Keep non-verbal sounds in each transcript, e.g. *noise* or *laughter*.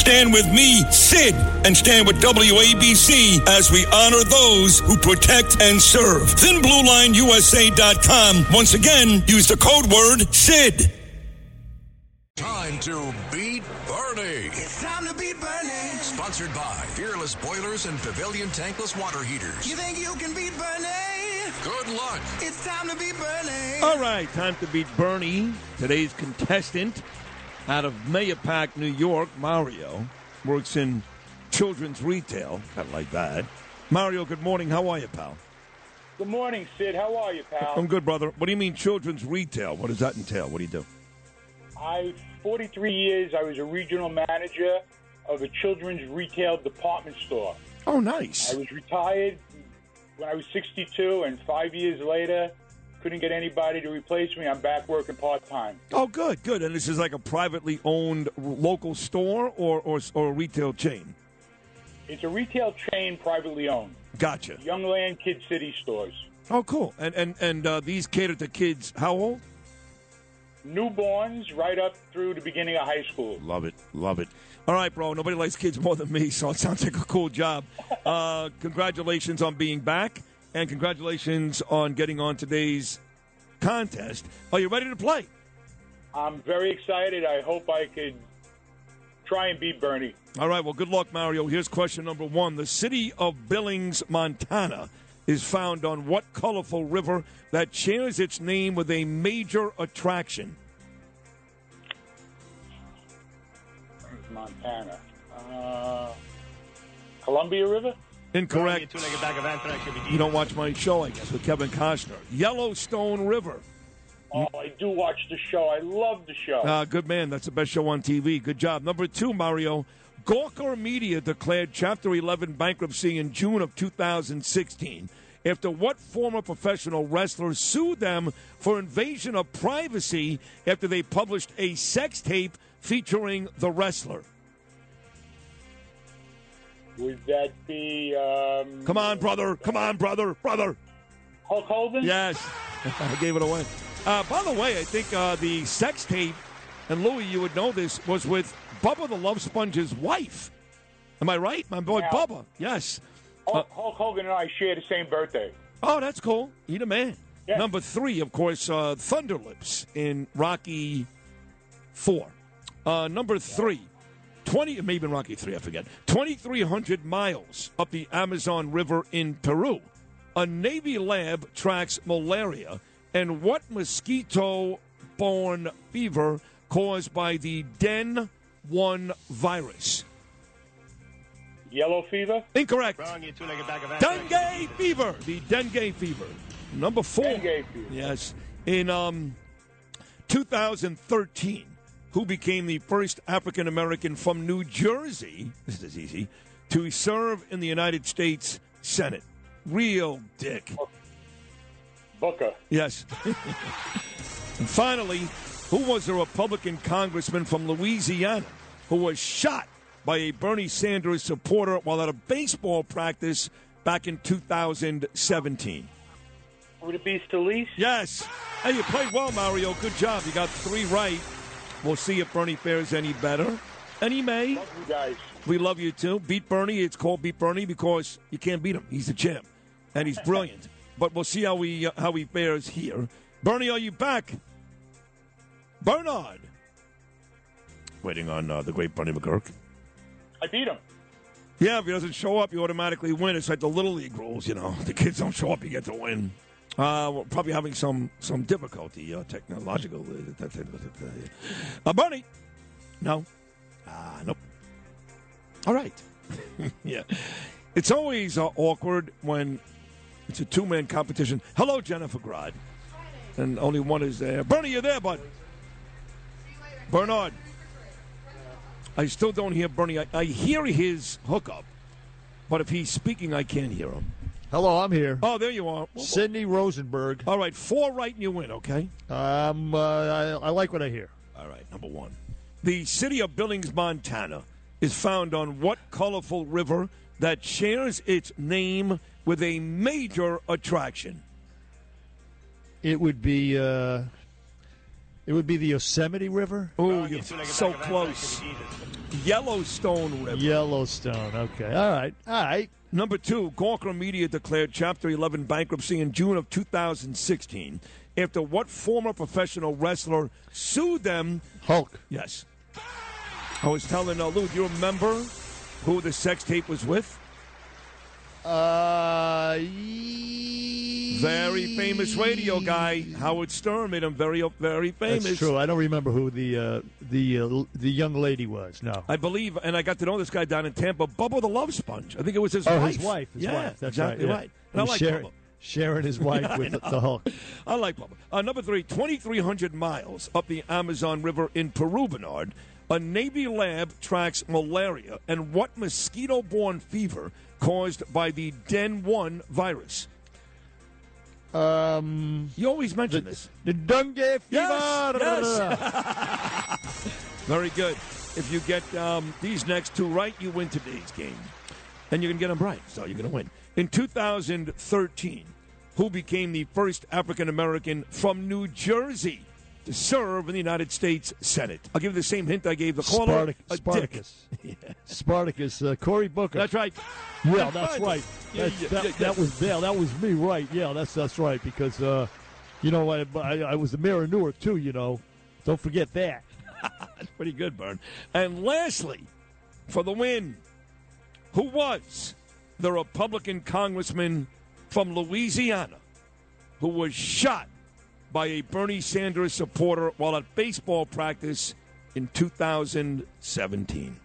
Stand with me, Sid, and stand with WABC as we honor those who protect and serve. ThinBlueLineUSA.com. Once again, use the code word SID. Time to beat Bernie. It's time to beat Bernie. Sponsored by Peerless Boilers and Pavilion Tankless Water Heaters. You think you can beat Bernie? Good luck. It's time to beat Bernie. All right, time to beat Bernie. Today's contestant out of Mahopac, New York, Mario, works in children's retail. Kind of like that. Mario, good morning. How are you, pal? Good morning, Sid. How are you, pal? I'm good, brother. What do you mean children's retail? What does that entail? What do you do? I 43 years. I was a regional manager of a children's retail department store. Oh, nice. I was retired when I was 62, and five years later, couldn't get anybody to replace me. I'm back working part time. Oh, good, good. And this is like a privately owned local store or, or, or a retail chain? It's a retail chain, privately owned. Gotcha. Youngland Kid City stores. Oh, cool. And and and uh, these cater to kids how old? Newborns right up through the beginning of high school. Love it, love it. All right, bro. Nobody likes kids more than me, so it sounds like a cool job. Uh, congratulations on being back, and congratulations on getting on today's contest. Are you ready to play? I'm very excited. I hope I could try and beat Bernie. All right. Well, good luck, Mario. Here's question number one: The city of Billings, Montana, is found on what colorful river that shares its name with a major attraction? Montana. Uh, Columbia River? Incorrect. You don't watch my show, I guess, with Kevin Costner. Yellowstone River. Oh, I do watch the show. I love the show. Uh, good man. That's the best show on TV. Good job. Number two, Mario. Gawker Media declared Chapter 11 bankruptcy in June of 2016 after what former professional wrestler sued them for invasion of privacy after they published a sex tape featuring the wrestler. Would that be um, Come on, brother. Come on, brother. Brother. Hulk Hogan? Yes. *laughs* I gave it away. Uh, by the way, I think uh, the sex tape, and Louis, you would know this, was with Bubba the Love Sponge's wife. Am I right? My boy Yeah. Bubba. Yes. Hulk, Hulk Hogan and I share the same birthday. Oh, that's cool. He the man. Yeah. Number three, of course, uh, Thunderlips in Rocky Four. Uh, number three, 20, maybe in Rocky Three, I forget. 2,300 miles up the Amazon River in Peru. A Navy lab tracks malaria and what mosquito borne fever caused by the Den 1 virus. Yellow fever? Incorrect. Dengue fever. The dengue fever. Number four. Dengue fever. Yes. In um, 2013, who became the first African American from New Jersey, *laughs* this is easy, to serve in the United States Senate? Real dick. Booker. Yes. *laughs* and finally, who was a Republican congressman from Louisiana who was shot by a Bernie Sanders supporter while at a baseball practice back in 2017? Would it be Scalise? Yes. Hey, you played well, Mario. Good job. You got three right. We'll see if Bernie fares any better. And he may. Love you guys. We love you too. Beat Bernie. It's called Beat Bernie because you can't beat him. He's the champ, and he's brilliant. *laughs* but we'll see how we uh, how he fares here. Bernie, are you back? Bernard. Waiting on uh, the great Bernie McGuirk. I beat him. Yeah, if he doesn't show up, you automatically win. It's like the little league rules, you know. The kids don't show up, you get to win. Uh, we're probably having some some difficulty, uh, technological. Uh, uh, Bernie, no, ah, nope. All right, *laughs* yeah. It's always uh, awkward when it's a two man competition. Hello, Jennifer Grod, and only one is there. Bernie, you're there, bud? Bernard. I still don't hear Bernie. I, I hear his hookup, but if he's speaking, I can't hear him. Hello, I'm here. Oh, there you are. Well, Sidney Rosenberg. All right, four right and you win, okay? Um, uh, I, I like what I hear. All right, number one. The city of Billings, Montana is found on what colorful river that shares its name with a major attraction? It would be. Uh, it would be the Yosemite River. Oh, you're so close. Yellowstone River. Yellowstone. Okay. All right. All right. Number two, Gawker Media declared Chapter 11 bankruptcy in June of 2016 after what former professional wrestler sued them? Hulk. Yes. I was telling uh, Lou, do you remember who the sex tape was with? Uh, Very famous radio guy, Howard Stern, made him very, very famous. That's true. I don't remember who the uh, the uh, the young lady was. No. I believe, and I got to know this guy down in Tampa, Bubba the Love Sponge. I think it was his oh, wife. his wife. His yeah, wife. That's exactly right. yeah. right. And I like sharing, Bubba. sharing his wife Yeah, *laughs* with the, the Hulk. I like Bubba. Uh, number three, 2,300 miles up the Amazon River in Peru, Bernard, a Navy lab tracks malaria and what mosquito borne fever caused by the Den 1 virus. Um, You always mention this. the dengue fever. Yes, *laughs* Very good. If you get um, these next two right, you win today's game. And you can get them right, so you're going to win. In 2013, who became the first African American from New Jersey to serve in the United States Senate? I'll give you the same hint I gave the caller. Spartac- a dick. Spartacus. *laughs* Spartacus. Uh, Cory Booker. That's right. Yeah, that's right. Yeah, That's- yeah, that, yeah, that was yeah, that was me, right? Yeah, that's that's right. Because uh, you know, I, I, I was the mayor of Newark too. You know, don't forget that. *laughs* That's pretty good, Bern. And lastly, for the win, who was the Republican congressman from Louisiana who was shot by a Bernie Sanders supporter while at baseball practice in 2017?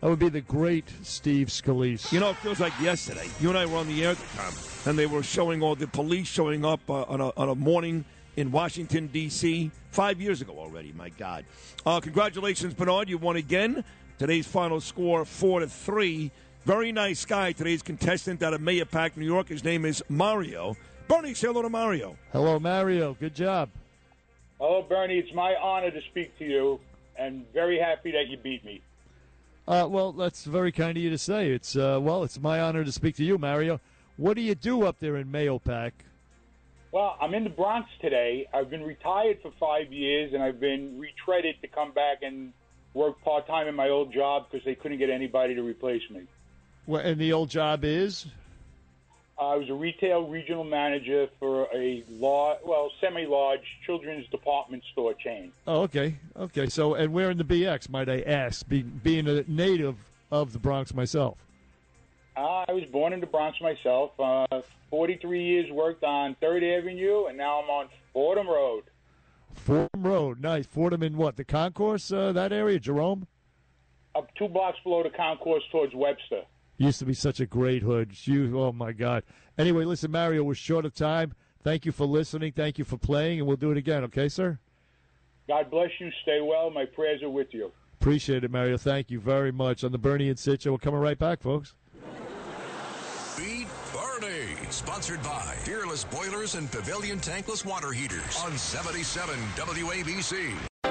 That would be the great Steve Scalise. You know, it feels like yesterday. You and I were on the air at the time, and they were showing all the police showing up uh, on, a, on a morning in Washington, D.C., five years ago already. My God. Uh, congratulations, Bernard. You won again. Today's final score, 4 to 3. Very nice guy, today's contestant out of Mahopac, New York. His name is Mario. Bernie, say hello to Mario. Hello, Mario. Good job. Hello, Bernie. It's my honor to speak to you, and very happy that you beat me. Uh, well, that's very kind of you to say. It's uh, well, it's my honor to speak to you, Mario. What do you do up there in Mahopac? Well, I'm in the Bronx today. I've been retired for five years, and I've been retreaded to come back and work part time in my old job because they couldn't get anybody to replace me. Well, and the old job is I was a retail regional manager for a large, well, semi-large children's department store chain. oh, okay, okay. So, and where in the BX, might I ask, be, being a native of the Bronx myself? Uh, I was born in the Bronx myself. Uh, 43 years worked on Third Avenue, and now I'm on Fordham Road. Fordham Road, nice. Fordham in what? The concourse, uh, that area, Jerome. Up two blocks below the concourse towards Webster. Used to be such a great hood. You, oh my God. Anyway, listen, Mario, we're short of time. Thank you for listening. Thank you for playing, and we'll do it again. Okay, sir. God bless you. Stay well. My prayers are with you. Appreciate it, Mario. Thank you very much. On the Bernie and Sid show, we're coming right back, folks. Beat Bernie. Sponsored by Peerless Boilers and Pavilion Tankless Water Heaters on 77 WABC.